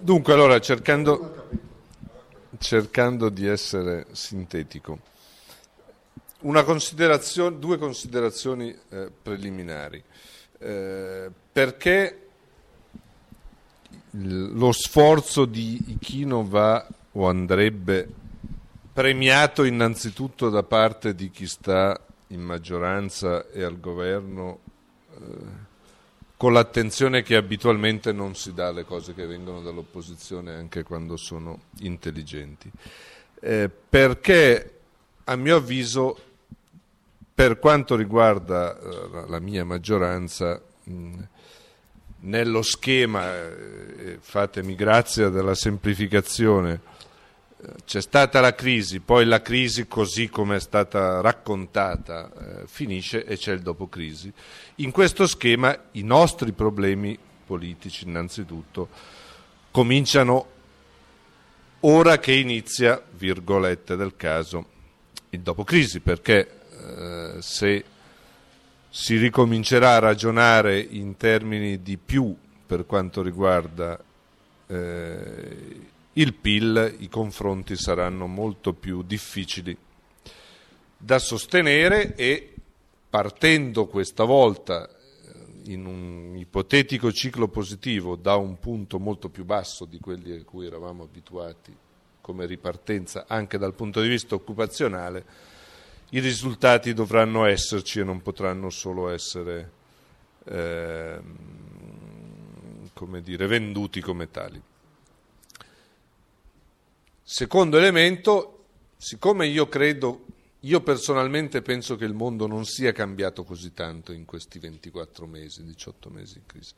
Dunque, allora, cercando, cercando di essere sintetico, considerazio- due considerazioni eh, preliminari. Eh, perché lo sforzo di Ichino va o andrebbe premiato innanzitutto da parte di chi sta in maggioranza e al governo eh, con l'attenzione che abitualmente non si dà alle cose che vengono dall'opposizione anche quando sono intelligenti. Eh, perché a mio avviso, per quanto riguarda eh, la mia maggioranza, mh, nello schema, eh, fatemi grazia della semplificazione, c'è stata la crisi, poi la crisi così come è stata raccontata eh, finisce e c'è il dopo crisi. In questo schema i nostri problemi politici innanzitutto cominciano ora che inizia, virgolette del caso, il dopo crisi, perché eh, se si ricomincerà a ragionare in termini di più per quanto riguarda eh, il PIL i confronti saranno molto più difficili da sostenere e partendo questa volta eh, in un ipotetico ciclo positivo da un punto molto più basso di quelli a cui eravamo abituati come ripartenza anche dal punto di vista occupazionale, i risultati dovranno esserci e non potranno solo essere eh, come dire, venduti come tali. Secondo elemento, siccome io credo, io personalmente penso che il mondo non sia cambiato così tanto in questi 24 mesi, 18 mesi in crisi,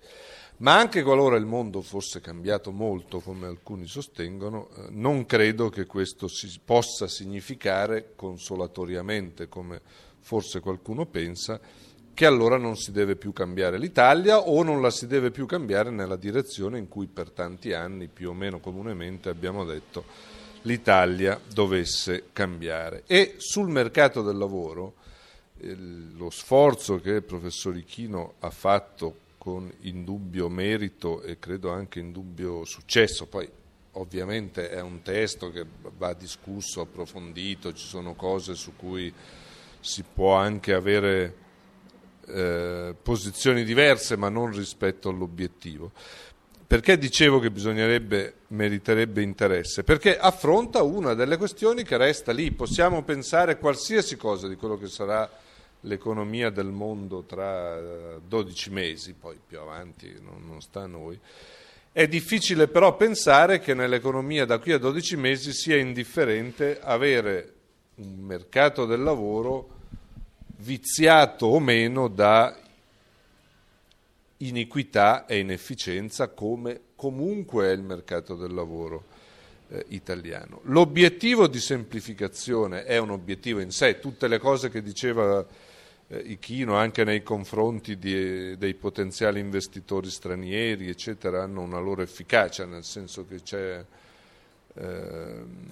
ma anche qualora il mondo fosse cambiato molto, come alcuni sostengono, eh, non credo che questo si possa significare consolatoriamente, come forse qualcuno pensa, che allora non si deve più cambiare l'Italia o non la si deve più cambiare nella direzione in cui per tanti anni, più o meno comunemente, abbiamo detto l'Italia dovesse cambiare. E sul mercato del lavoro eh, lo sforzo che il professor Ichino ha fatto con indubbio merito e credo anche indubbio successo, poi ovviamente è un testo che va discusso, approfondito, ci sono cose su cui si può anche avere eh, posizioni diverse ma non rispetto all'obiettivo. Perché dicevo che bisognerebbe, meriterebbe interesse? Perché affronta una delle questioni che resta lì. Possiamo pensare qualsiasi cosa di quello che sarà l'economia del mondo tra 12 eh, mesi, poi più avanti non, non sta a noi. È difficile però pensare che nell'economia da qui a 12 mesi sia indifferente avere un mercato del lavoro viziato o meno da iniquità e inefficienza come comunque è il mercato del lavoro eh, italiano. L'obiettivo di semplificazione è un obiettivo in sé, tutte le cose che diceva eh, Ichino anche nei confronti di, dei potenziali investitori stranieri, eccetera, hanno una loro efficacia, nel senso che c'è... Eh,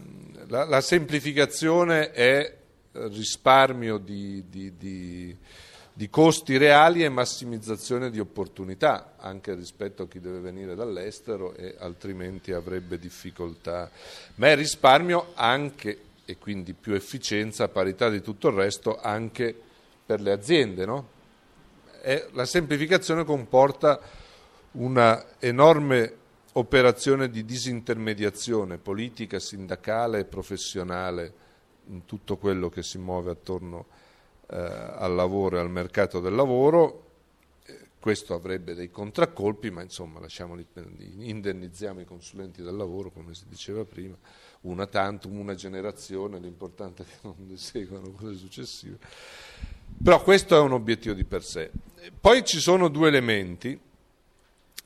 la, la, semplificazione è risparmio di, di, di di costi reali e massimizzazione di opportunità, anche rispetto a chi deve venire dall'estero e altrimenti avrebbe difficoltà. Ma è risparmio anche, e quindi più efficienza a parità di tutto il resto, anche per le aziende. No? la semplificazione comporta una enorme operazione di disintermediazione politica, sindacale e professionale in tutto quello che si muove attorno a al lavoro e al mercato del lavoro, eh, questo avrebbe dei contraccolpi, ma insomma lasciamoli, indennizziamo i consulenti del lavoro, come si diceva prima, una tantum, una generazione, l'importante è che non ne seguano quelle successive. Però questo è un obiettivo di per sé. Poi ci sono due elementi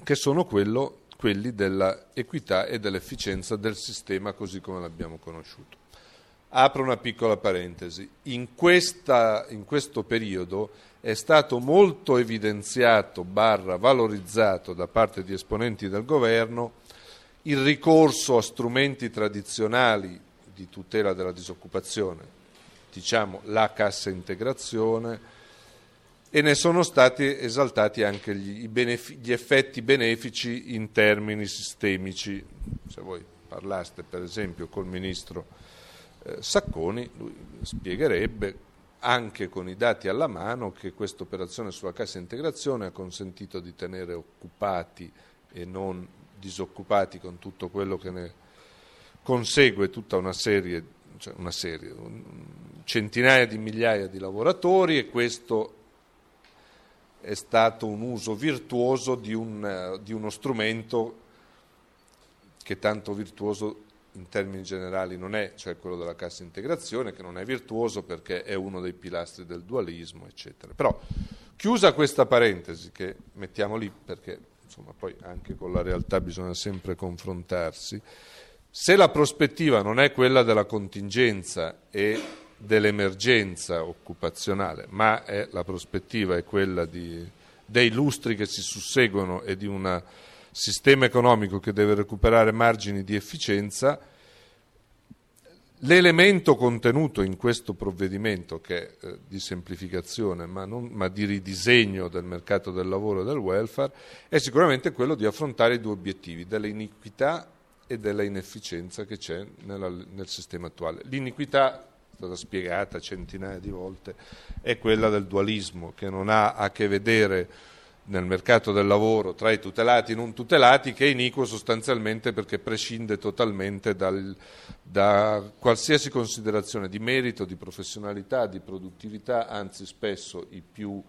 che sono quello, quelli dell'equità e dell'efficienza del sistema così come l'abbiamo conosciuto. Apro una piccola parentesi. In, questa, in questo periodo è stato molto evidenziato, barra valorizzato da parte di esponenti del governo il ricorso a strumenti tradizionali di tutela della disoccupazione, diciamo la cassa integrazione, e ne sono stati esaltati anche gli, gli effetti benefici in termini sistemici. Se voi parlaste per esempio col ministro eh, Sacconi, spiegherebbe anche con i dati alla mano che questa operazione sulla cassa integrazione ha consentito di tenere occupati e non disoccupati con tutto quello che ne consegue tutta una serie, cioè una serie centinaia di migliaia di lavoratori e questo è stato un uso virtuoso di, un, di uno strumento che tanto virtuoso in termini generali non è, cioè quello della cassa integrazione, che non è virtuoso perché è uno dei pilastri del dualismo, eccetera. Però, chiusa questa parentesi, che mettiamo lì perché insomma, poi anche con la realtà bisogna sempre confrontarsi, se la prospettiva non è quella della contingenza e dell'emergenza occupazionale, ma è, la prospettiva è quella di, dei lustri che si susseguono e di un sistema economico che deve recuperare margini di efficienza, l'elemento contenuto in questo provvedimento, che è eh, di semplificazione ma, non, ma di ridisegno del mercato del lavoro e del welfare, è sicuramente quello di affrontare i due obiettivi, dell'iniquità e della inefficienza che c'è nella, nel sistema attuale. L'iniquità stata spiegata centinaia di volte, è quella del dualismo, che non ha a che vedere nel mercato del lavoro tra i tutelati e i non tutelati, che è iniquo sostanzialmente perché prescinde totalmente dal, da qualsiasi considerazione di merito, di professionalità, di produttività, anzi spesso i più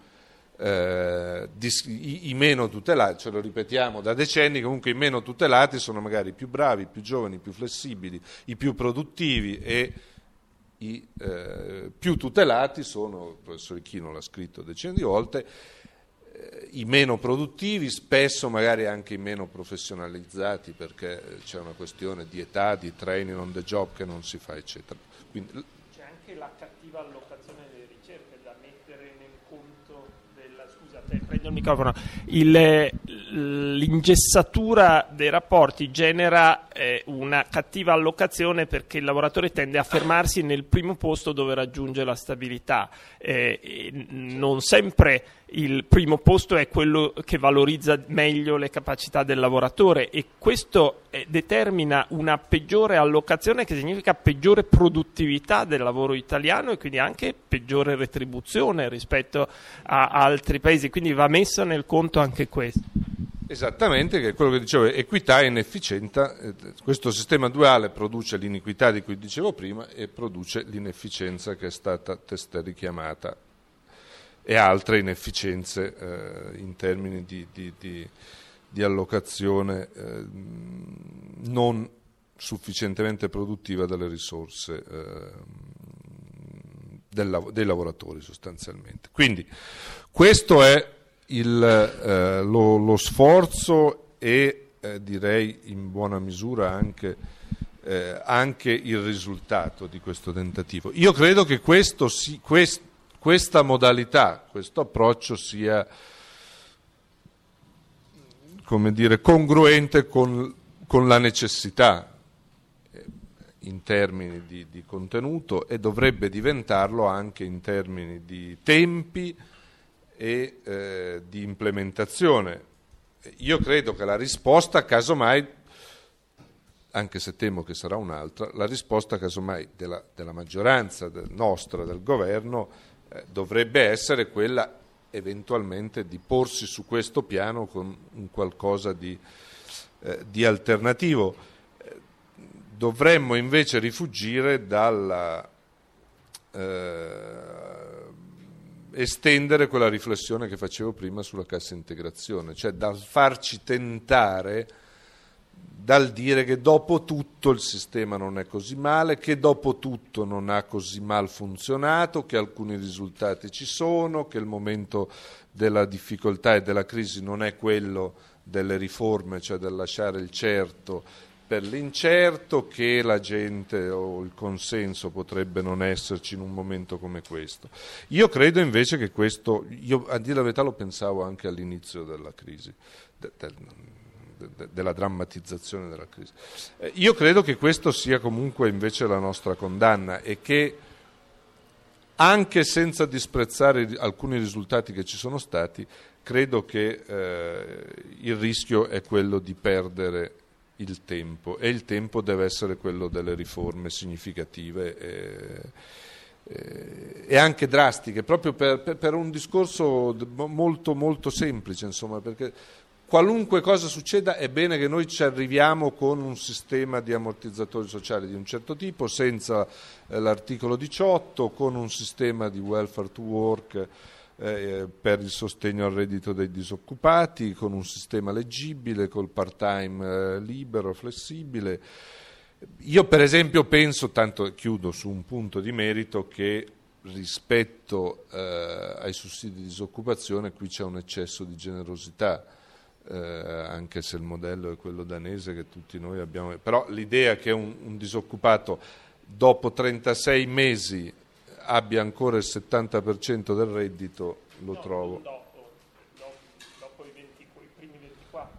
eh, i, i, meno tutelati, ce lo ripetiamo da decenni, comunque i meno tutelati sono magari i più bravi, i più giovani, i più flessibili, i più produttivi e i eh, più tutelati sono, il professor Ichino l'ha scritto decine di volte, i meno produttivi, spesso magari anche i meno professionalizzati perché c'è una questione di età, di training on the job che non si fa, eccetera. Quindi, c'è anche la cattiva allocazione delle ricerche da mettere nel conto della... Scusate, prendo il microfono. Il, l'ingessatura dei rapporti genera eh, una cattiva allocazione perché il lavoratore tende a fermarsi nel primo posto dove raggiunge la stabilità. Eh, non sempre il primo posto è quello che valorizza meglio le capacità del lavoratore e questo eh, determina una peggiore allocazione che significa peggiore produttività del lavoro italiano e quindi anche peggiore retribuzione rispetto a altri paesi, quindi va messo nel conto anche questo. Esattamente, che è quello che dicevo, equità e inefficienza. Eh, questo sistema duale produce l'iniquità di cui dicevo prima e produce l'inefficienza che è stata testé richiamata e altre inefficienze eh, in termini di, di, di, di allocazione eh, non sufficientemente produttiva delle risorse eh, del, dei lavoratori sostanzialmente. Quindi questo è il, eh, lo, lo, sforzo e eh, direi in buona misura anche, eh, anche, il risultato di questo tentativo. Io credo che si, quest, questa modalità, questo approccio sia come dire, congruente con, con la necessità in termini di, di, contenuto e dovrebbe diventarlo anche in termini di tempi, e eh, di implementazione. Io credo che la risposta, casomai, anche se temo che sarà un'altra, la risposta casomai della, della maggioranza del nostra, del governo, eh, dovrebbe essere quella eventualmente di porsi su questo piano con un qualcosa di, eh, di alternativo. Dovremmo invece rifugire dalla eh, estendere quella riflessione che facevo prima sulla cassa integrazione, cioè dal farci tentare dal dire che dopo tutto il sistema non è così male, che dopo tutto non ha così mal funzionato, che alcuni risultati ci sono, che il momento della difficoltà e della crisi non è quello delle riforme, cioè del lasciare il certo per l'incerto che la gente o il consenso potrebbe non esserci in un momento come questo. Io credo invece che questo, io a dire la verità lo pensavo anche all'inizio della crisi, de, de, de, della drammatizzazione della crisi. Eh, io credo che questo sia comunque invece la nostra condanna e che anche senza disprezzare alcuni risultati che ci sono stati, credo che eh, il rischio è quello di perdere il tempo e il tempo deve essere quello delle riforme significative e, e, anche drastiche, proprio per, per, per, un discorso molto, molto semplice, insomma, perché qualunque cosa succeda è bene che noi ci arriviamo con un sistema di ammortizzatori sociali di un certo tipo, senza eh, l'articolo 18, con un sistema di welfare to work eh, per il sostegno al reddito dei disoccupati, con un sistema leggibile, col part-time eh, libero, flessibile. Io per esempio penso, tanto chiudo su un punto di merito, che rispetto eh, ai sussidi di disoccupazione qui c'è un eccesso di generosità. Eh, anche se il modello è quello danese che tutti noi abbiamo, però l'idea che un, un disoccupato dopo 36 mesi abbia ancora il 70% del reddito lo no, trovo. Dopo, dopo, dopo i, 20, i, primi 24.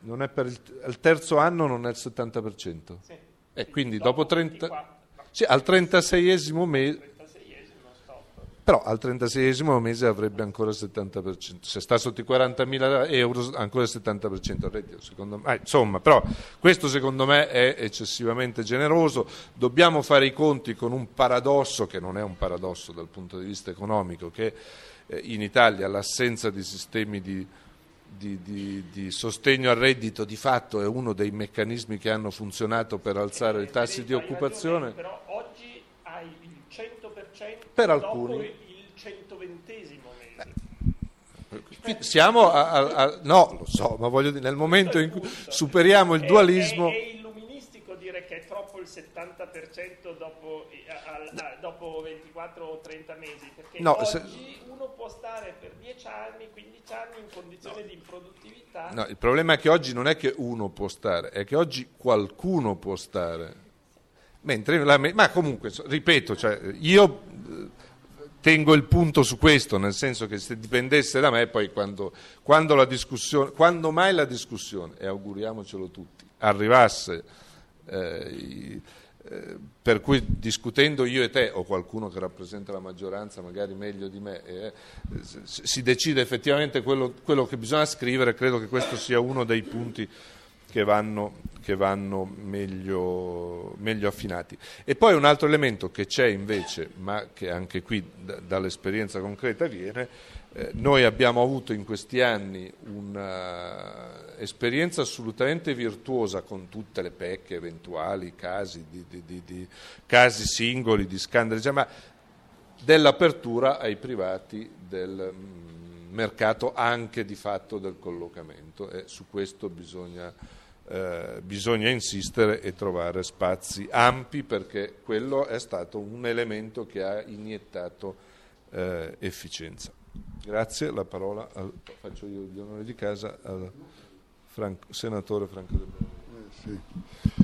Non è per il, il, terzo anno non è il 70%. Sì. E eh, quindi dopo, dopo 30, sì, al 36esimo mese però al 36esimo mese avrebbe ancora il 70%, se sta sotto i 40.000 euro ancora il 70% del reddito, secondo me. Eh, insomma, però questo secondo me è eccessivamente generoso, dobbiamo fare i conti con un paradosso che non è un paradosso dal punto di vista economico, che eh, in Italia l'assenza di sistemi di, di, di, di, sostegno al reddito di fatto è uno dei meccanismi che hanno funzionato per alzare i tassi di occupazione. Però oggi hai il 100% per alcuni. il 120 mese. Siamo a, a, a, no, lo so, ma voglio dire, nel momento in cui superiamo il dualismo... È, è, è illuministico dire che è troppo il 70% dopo, a, dopo 24 o 30 mesi, perché no, oggi se... uno può stare per 10 anni, 15 anni in condizione no. di improduttività. No, il problema è che oggi non è che uno può stare, è che oggi qualcuno può stare. La, ma comunque, ripeto, cioè, io eh, tengo il punto su questo, nel senso che se dipendesse da me, poi quando, quando, la discussione, quando mai la discussione, e auguriamocelo tutti, arrivasse, eh, eh, per cui discutendo io e te, o qualcuno che rappresenta la maggioranza, magari meglio di me, eh, si decide effettivamente quello, quello che bisogna scrivere, credo che questo sia uno dei punti che vanno, che vanno meglio, meglio, affinati. E poi un altro elemento che c'è invece, ma che anche qui d- dall'esperienza concreta viene, eh, noi abbiamo avuto in questi anni un'esperienza assolutamente virtuosa con tutte le pecche eventuali, casi, di, di, di, casi singoli, di scandali, cioè, ma dell'apertura ai privati del mm, mercato anche di fatto del collocamento e su questo bisogna eh, bisogna insistere e trovare spazi ampi perché quello è stato un elemento che ha iniettato eh, efficienza. Grazie, la parola al, faccio io gli onori di casa al Franco, senatore Franco De Bello. Eh, sì.